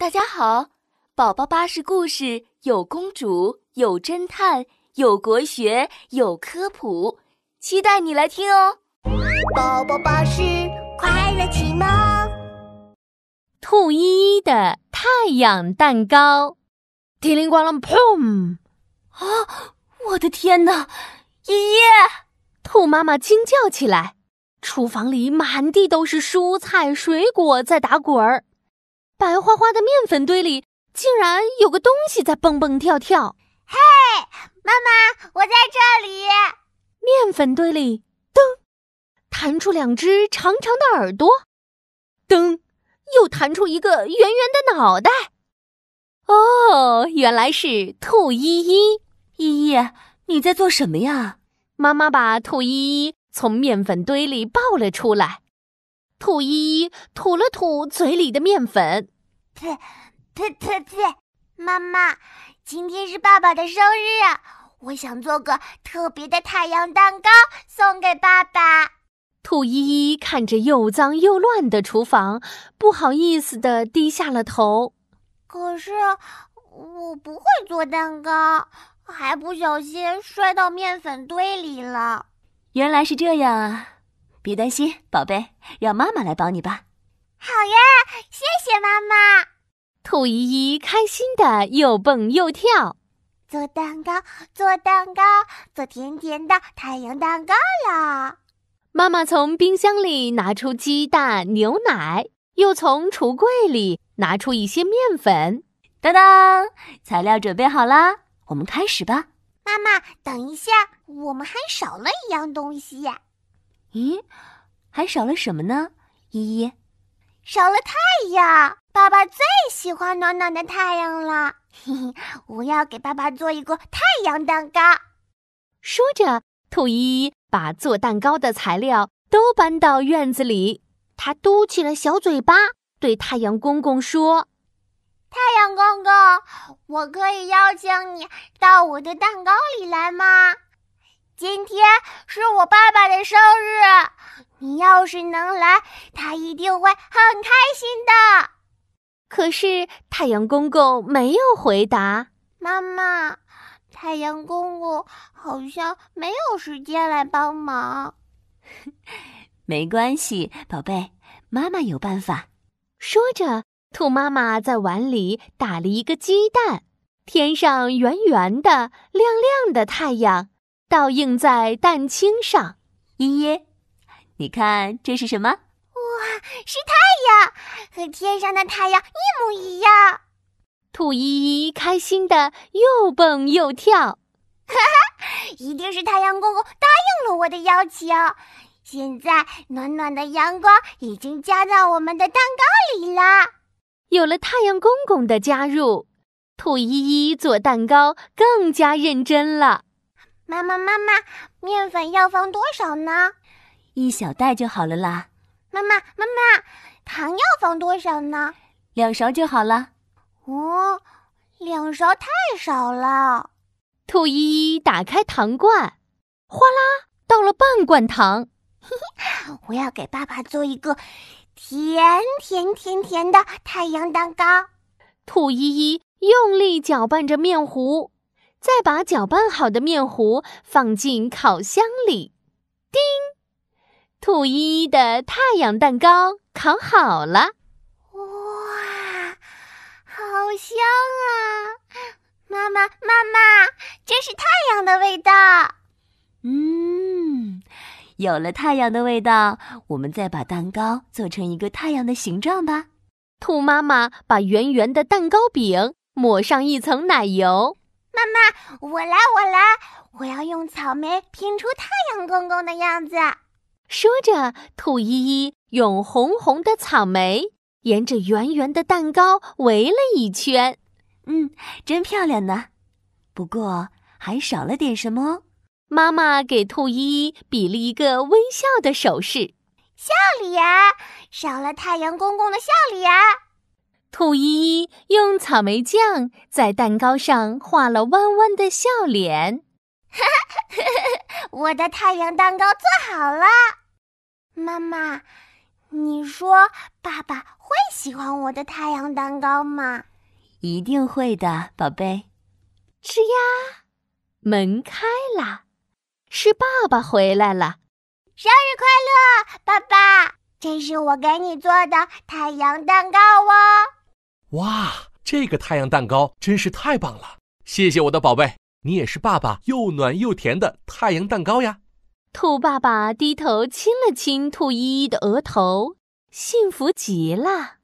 大家好，宝宝巴士故事有公主，有侦探，有国学，有科普，期待你来听哦！宝宝巴士快乐启蒙。兔依依的太阳蛋糕，叮铃咣啷砰！啊，我的天哪！依依，兔妈妈惊叫起来，厨房里满地都是蔬菜水果在打滚儿。白花花的面粉堆里，竟然有个东西在蹦蹦跳跳。嘿，妈妈，我在这里！面粉堆里，噔，弹出两只长长的耳朵，噔，又弹出一个圆圆的脑袋。哦，原来是兔依依。依依，你在做什么呀？妈妈把兔依依从面粉堆里抱了出来。兔依依吐了吐嘴里的面粉，呸呸呸呸！妈妈，今天是爸爸的生日，我想做个特别的太阳蛋糕送给爸爸。兔依依看着又脏又乱的厨房，不好意思的低下了头。可是我不会做蛋糕，还不小心摔到面粉堆里了。原来是这样啊！别担心，宝贝，让妈妈来帮你吧。好呀，谢谢妈妈。兔依依开心的又蹦又跳，做蛋糕，做蛋糕，做甜甜的太阳蛋糕啦！妈妈从冰箱里拿出鸡蛋、牛奶，又从橱柜里拿出一些面粉。当当，材料准备好啦，我们开始吧。妈妈，等一下，我们还少了一样东西。咦，还少了什么呢？依依，少了太阳。爸爸最喜欢暖暖的太阳了。嘿嘿，我要给爸爸做一个太阳蛋糕。说着，兔依依把做蛋糕的材料都搬到院子里。他嘟起了小嘴巴，对太阳公公说：“太阳公公，我可以邀请你到我的蛋糕里来吗？”今天是我爸爸的生，你要是能来，他一定会很开心的。可是太阳公公没有回答。妈妈，太阳公公好像没有时间来帮忙。没关系，宝贝，妈妈有办法。说着，兔妈妈在碗里打了一个鸡蛋，天上圆圆的、亮亮的太阳。倒映在蛋清上，依依，你看这是什么？哇，是太阳，和天上的太阳一模一样。兔依依开心的又蹦又跳，哈哈，一定是太阳公公答应了我的邀请。现在暖暖的阳光已经加到我们的蛋糕里了。有了太阳公公的加入，兔依依做蛋糕更加认真了。妈妈，妈妈，面粉要放多少呢？一小袋就好了啦。妈妈，妈妈，糖要放多少呢？两勺就好了。哦，两勺太少了。兔依依打开糖罐，哗啦倒了半罐糖。嘿嘿，我要给爸爸做一个甜甜甜甜的太阳蛋糕。兔依依用力搅拌着面糊。再把搅拌好的面糊放进烤箱里，叮！兔依依的太阳蛋糕烤好了。哇，好香啊！妈妈，妈妈，这是太阳的味道。嗯，有了太阳的味道，我们再把蛋糕做成一个太阳的形状吧。兔妈妈把圆圆的蛋糕饼抹上一层奶油。妈妈，我来，我来，我要用草莓拼出太阳公公的样子。说着，兔依依用红红的草莓沿着圆圆的蛋糕围了一圈。嗯，真漂亮呢。不过还少了点什么。妈妈给兔依依比了一个微笑的手势，笑脸，少了太阳公公的笑脸。兔依依用草莓酱在蛋糕上画了弯弯的笑脸。我的太阳蛋糕做好了，妈妈，你说爸爸会喜欢我的太阳蛋糕吗？一定会的，宝贝。吱呀，门开了，是爸爸回来了。生日快乐，爸爸！这是我给你做的太阳蛋糕哦。哇，这个太阳蛋糕真是太棒了！谢谢我的宝贝，你也是爸爸又暖又甜的太阳蛋糕呀。兔爸爸低头亲了亲兔依依的额头，幸福极了。